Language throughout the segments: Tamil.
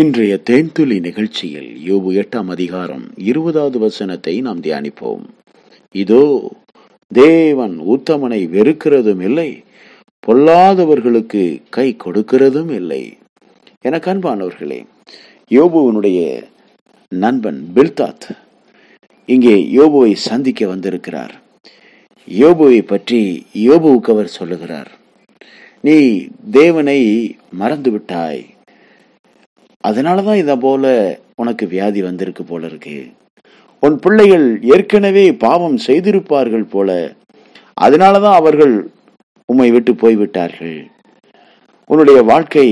இன்றைய தேன்துளி நிகழ்ச்சியில் யோபு எட்டாம் அதிகாரம் இருபதாவது வசனத்தை நாம் தியானிப்போம். இதோ தேவன் உத்தமனை வெறுக்கிறதும் இல்லை பொல்லாதவர்களுக்கு கை கொடுக்கிறதும் இல்லை. என கண்பானவர்களே யோபுவனுடைய நண்பன் பில்தாத் இங்கே யோபுவை சந்திக்க வந்திருக்கிறார். யோபுவை பற்றி யோபுவுக்கு அவர் சொல்லுகிறார் நீ தேவனை மறந்து அதனால தான் இதை போல உனக்கு வியாதி வந்திருக்கு போல இருக்கு. உன் பிள்ளைகள் ஏற்கனவே பாவம் செய்திருப்பார்கள் போல அதனால தான் அவர்கள் உம்மை விட்டு போய்விட்டார்கள். உன்னுடைய வாழ்க்கை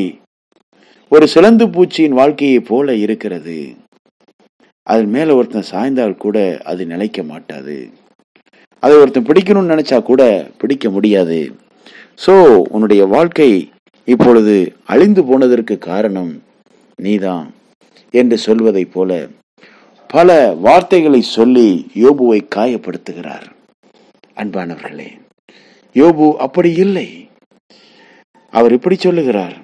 ஒரு சிலந்து பூச்சியின் வாழ்க்கையை போல இருக்கிறது. அதன் மேல ஒருத்தன் சாய்ந்தால் கூட அது நிலைக்க மாட்டாது. அதை ஒருத்தன் பிடிக்கணும்னு நினைச்சா கூட பிடிக்க முடியாது. சோ உன்னுடைய வாழ்க்கை இப்பொழுது அழிந்து போனதற்கு காரணம் நீதான் என்று சொல்வதைப் போல பல வார்த்தைகளை சொல்லி யோபுவை காயப்படுத்துகிறார். அன்பானவர்களே யோபு அப்படி இல்லை. அவர் இப்படி சொல்லுகிறார்.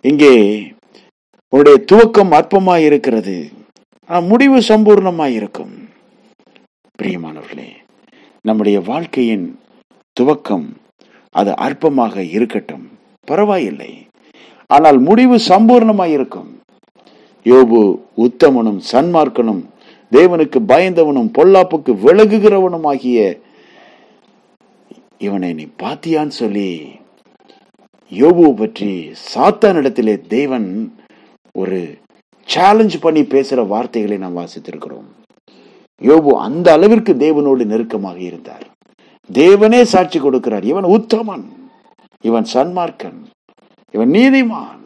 இங்கே உன்னுடைய துவக்கம் அற்பமாய் இருக்கிறது. முடிவு சம்பூர்ணமாய் இருக்கும். பிரியமானவர்களே நம்முடைய வாழ்க்கையின் துவக்கம் அது அற்பமாக இருக்கட்டும். பரவாயில்லை. ஆனால் முடிவு சம்பூர்ணமாய் இருக்கும் யோபு உத்தமனும் சன்மார்க்கனும் தேவனுக்கு பயந்தவனும் பொல்லாப்புக்கு விலகுகிறவனும் ஆகிய இவனை நீ பாத்தியான்னு சொல்லி யோபுவை பற்றி சாத்தானிடத்திலே தேவன் ஒரு சேலஞ்ச் பண்ணி பேசுற வார்த்தைகளை நாம் வாசித்திருக்கிறோம். யோபு அந்த அளவிற்கு தேவனோடு நெருக்கமாக இருந்தார். தேவனே சாட்சி கொடுக்கிறார். இவன் உத்தமன். இவன் சன்மார்க்கன். இவன் நீதிமான்.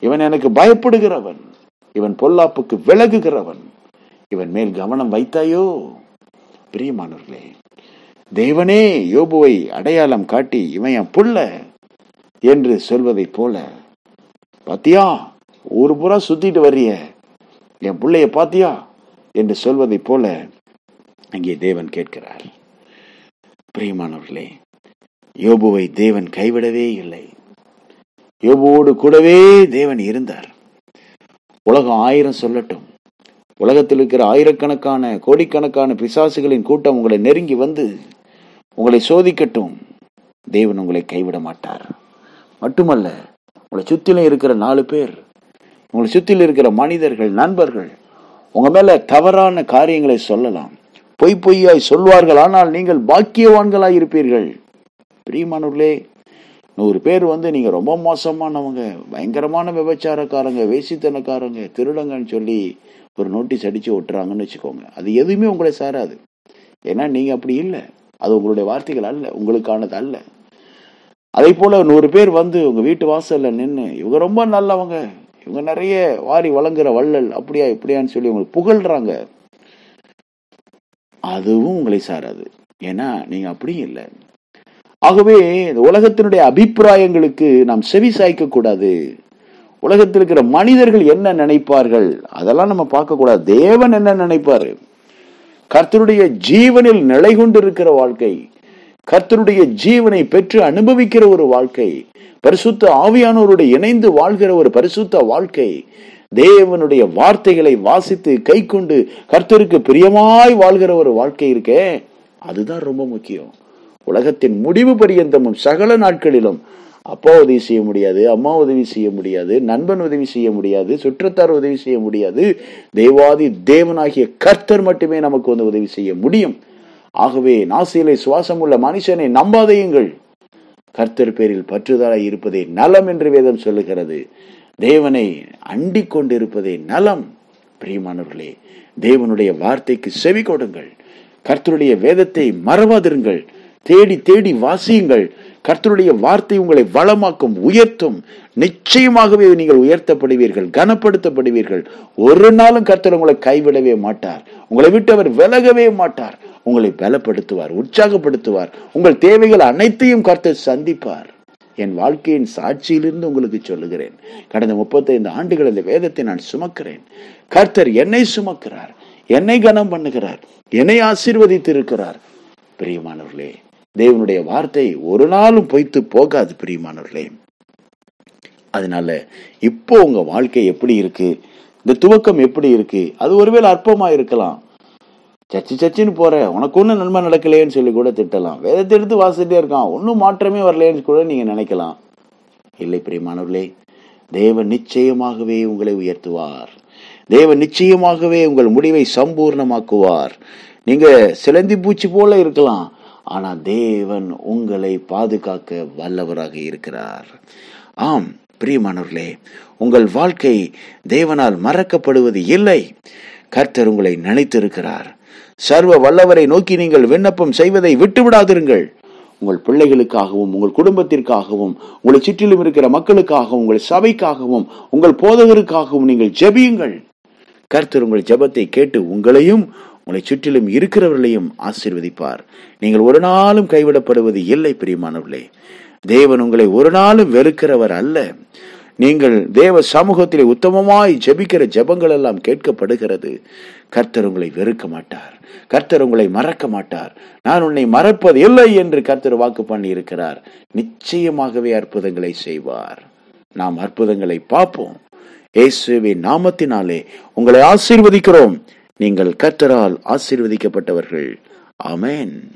இவன் எனக்கு பயப்படுகிறவன். இவன் பொல்லாப்புக்கு விலகுகிறவன். இவன் மேல் கவனம் வைத்தாயோ? பிரியமானவர்களே தேவனே யோபுவை அடையாளம் காட்டி இவன் என் புள்ள என்று சொல்வதை போல பாத்தியா ஒரு புறா சுத்திட்டு வர்றிய. என் பிள்ளைய பாத்தியா என்று சொல்வதை போல அங்கே தேவன் கேட்கிறார். பிரியமானவர்களே யோபுவை தேவன் கைவிடவே இல்லை. யோபோடு கூடவே தேவன் இருந்தார். உலகம் ஆயிரம் சொல்லட்டும். உலகத்தில் இருக்கிற ஆயிரக்கணக்கான கோடிக்கணக்கான பிசாசுகளின் கூட்டம் உங்களை நெருங்கி வந்து உங்களை சோதிக்கட்டும். தேவன் உங்களை கைவிட மாட்டார். மட்டுமல்ல உங்களை சுத்திலும் இருக்கிற நாலு பேர் உங்களை சுத்திலும் இருக்கிற மனிதர்கள் நண்பர்கள் உங்க மேல தவறான காரியங்களை சொல்லலாம். பொய் பொய்யாய் சொல்வார்கள் ஆனால் நீங்கள் பாக்கியவான்களாய் இருப்பீர்கள் பிரியமானவர்களே நூறு பேர் வந்து நீங்க ரொம்ப மோசமானவங்க பயங்கரமான விபச்சாரக்காரங்க வேசித்தனக்காரங்க திருடங்கன்னு சொல்லி ஒரு நோட்டீஸ் அடிச்சு ஒட்டுறாங்கன்னு வச்சுக்கோங்க. அது எதுவுமே உங்களை சாராது. ஏன்னா நீங்க அப்படி இல்லை. அது உங்களுடைய வார்த்தைகள் அல்ல உங்களுக்கானது அல்ல. அதே போல நூறு பேர் வந்து உங்க வீட்டு வாசல்ல நின்று இவங்க ரொம்ப நல்லவங்க இவங்க நிறைய வாரி வழங்குற வள்ளல் அப்படியா இப்படியான்னு சொல்லி உங்களுக்கு புகழ்றாங்க. அதுவும் உங்களை சாராது. ஏன்னா நீங்க அப்படியும் இல்லை. ஆகவே இந்த உலகத்தினுடைய அபிப்பிராயங்களுக்கு நாம் செவி சாய்க்க கூடாது. உலகத்தில் இருக்கிற மனிதர்கள் என்ன நினைப்பார்கள்? அதெல்லாம் நம்ம பார்க்க கூடாது. தேவன் என்ன நினைப்பாரு? கர்த்தருடைய ஜீவனில் நிலை கொண்டிருக்கிற வாழ்க்கை கர்த்தருடைய ஜீவனை பெற்று அனுபவிக்கிற ஒரு வாழ்க்கை பரிசுத்த ஆவியானோருடைய இணைந்து வாழ்கிற ஒரு பரிசுத்த வாழ்க்கை தேவனுடைய வார்த்தைகளை வாசித்து கை கொண்டு கர்த்தருக்கு பிரியமாய் வாழ்கிற ஒரு வாழ்க்கை இருக்கே. அதுதான் ரொம்ப முக்கியம். உலகத்தின் முடிவு பரியந்தமும் சகல நாட்களிலும் அப்பா உதவி செய்ய முடியாது அம்மா உதவி செய்ய முடியாது நண்பன் உதவி செய்ய முடியாது சுற்றத்தார் உதவி செய்ய முடியாது தேவாதி தேவனாகிய கர்த்தர் மட்டுமே நமக்கு வந்து உதவி செய்ய முடியும். ஆகவே நாசியிலே சுவாசம் உள்ள மனுஷனை நம்பாதையுங்கள் கர்த்தர் பேரில் பற்றுதலாய் இருப்பதே நலம் என்று வேதம் சொல்லுகிறது. தேவனை அண்டிக் கொண்டிருப்பதே நலம். பிரியமானவர்களே தேவனுடைய வார்த்தைக்கு செவி கொடுங்கள். கர்த்தருடைய வேதத்தை மறவாதிருங்கள். தேடி தேடி வாசியுங்கள். கர்த்தருடைய வார்த்தை உங்களை வளமாக்கும் உயர்த்தும். நிச்சயமாகவே நீங்கள் உயர்த்தப்படுவீர்கள் கனப்படுத்தப்படுவீர்கள். ஒரு நாளும் கர்த்தர் உங்களை கைவிடவே மாட்டார். உங்களை விட்டு அவர் விலகவே மாட்டார். உங்களை பலப்படுத்துவார் உற்சாகப்படுத்துவார். உங்கள் தேவைகள் அனைத்தையும் கர்த்தர் சந்திப்பார். என் வாழ்க்கையின் சாட்சியிலிருந்து உங்களுக்கு சொல்லுகிறேன். கடந்த முப்பத்தைந்து ஆண்டுகள் இந்த வேதத்தை நான் சுமக்கிறேன். கர்த்தர் என்னை சுமக்கிறார். என்னை கனம் பண்ணுகிறார். என்னை ஆசீர்வதித்து இருக்கிறார் பிரியமானவர்களே தேவனுடைய வார்த்தை ஒரு நாளும் பொய்த்து போகாது பிரியமானவர்களே. அதனால இப்போ உங்க வாழ்க்கை எப்படி இருக்கு? இந்த துவக்கம் எப்படி இருக்கு? அது ஒருவேளை அற்பமா இருக்கலாம். சச்சி சச்சின்னு போற உனக்கு ஒன்றும் நன்மை நடக்கலையேன்னு சொல்லி கூட திட்டலாம். வேதத்தை எடுத்து வாசிட்டே இருக்கான். ஒன்றும் மாற்றமே வரலையேன்னு கூட நீங்க நினைக்கலாம். இல்லை பிரியமானவர்களே தேவன் நிச்சயமாகவே உங்களை உயர்த்துவார். தேவன் நிச்சயமாகவே உங்கள் முடிவை சம்பூர்ணமாக்குவார். நீங்க சிலந்தி பூச்சி போல இருக்கலாம். ஆனால் தேவன் உங்களை பாதுகாக்க வல்லவராக இருக்கிறார். ஆம் பிரியமானவர்களே உங்கள் வாழ்க்கை தேவனால் மறக்கப்படுவது இல்லை. கர்த்தர் உங்களை நினைத்திருக்கிறார். சர்வ வல்லவரை நோக்கி நீங்கள் விண்ணப்பம் செய்வதை விட்டுவிடாதிருங்கள். உங்கள் பிள்ளைகளுக்காகவும் உங்கள் குடும்பத்திற்காகவும் உங்களை சுற்றிலும் இருக்கிற மக்களுக்காகவும் உங்கள் சபைக்காகவும் உங்கள் போதகருக்காகவும் நீங்கள் ஜெபியுங்கள். கர்த்தர் உங்கள் ஜெபத்தை கேட்டு உங்களையும் உங்களை சுற்றிலும் இருக்கிறவர்களையும் ஆசீர்வதிப்பார். நீங்கள் ஒரு நாளும் கைவிடப்படுவது இல்லை பிரியமானவர்களே. தேவன் உங்களை ஒரு நாளும் வெறுக்கிறவர் அல்ல. நீங்கள் தேவ சமூகத்திலே உத்தமமாய் ஜெபிக்கிற ஜெபங்கள் எல்லாம் கேட்கப்படுகிறது. கர்த்தர் உங்களை வெறுக்க மாட்டார். கர்த்தர் உங்களை மறக்க மாட்டார். நான் உன்னை மறப்பது இல்லை என்று கர்த்தர் வாக்கு பண்ணி இருக்கிறார் நிச்சயமாகவே அற்புதங்களை செய்வார். நாம் அற்புதங்களை பார்ப்போம். இயேசுவின் நாமத்தினாலே உங்களை ஆசீர்வதிக்கிறோம். நீங்கள் கர்த்தரால் ஆசீர்வதிக்கப்பட்டவர்கள். அமேன்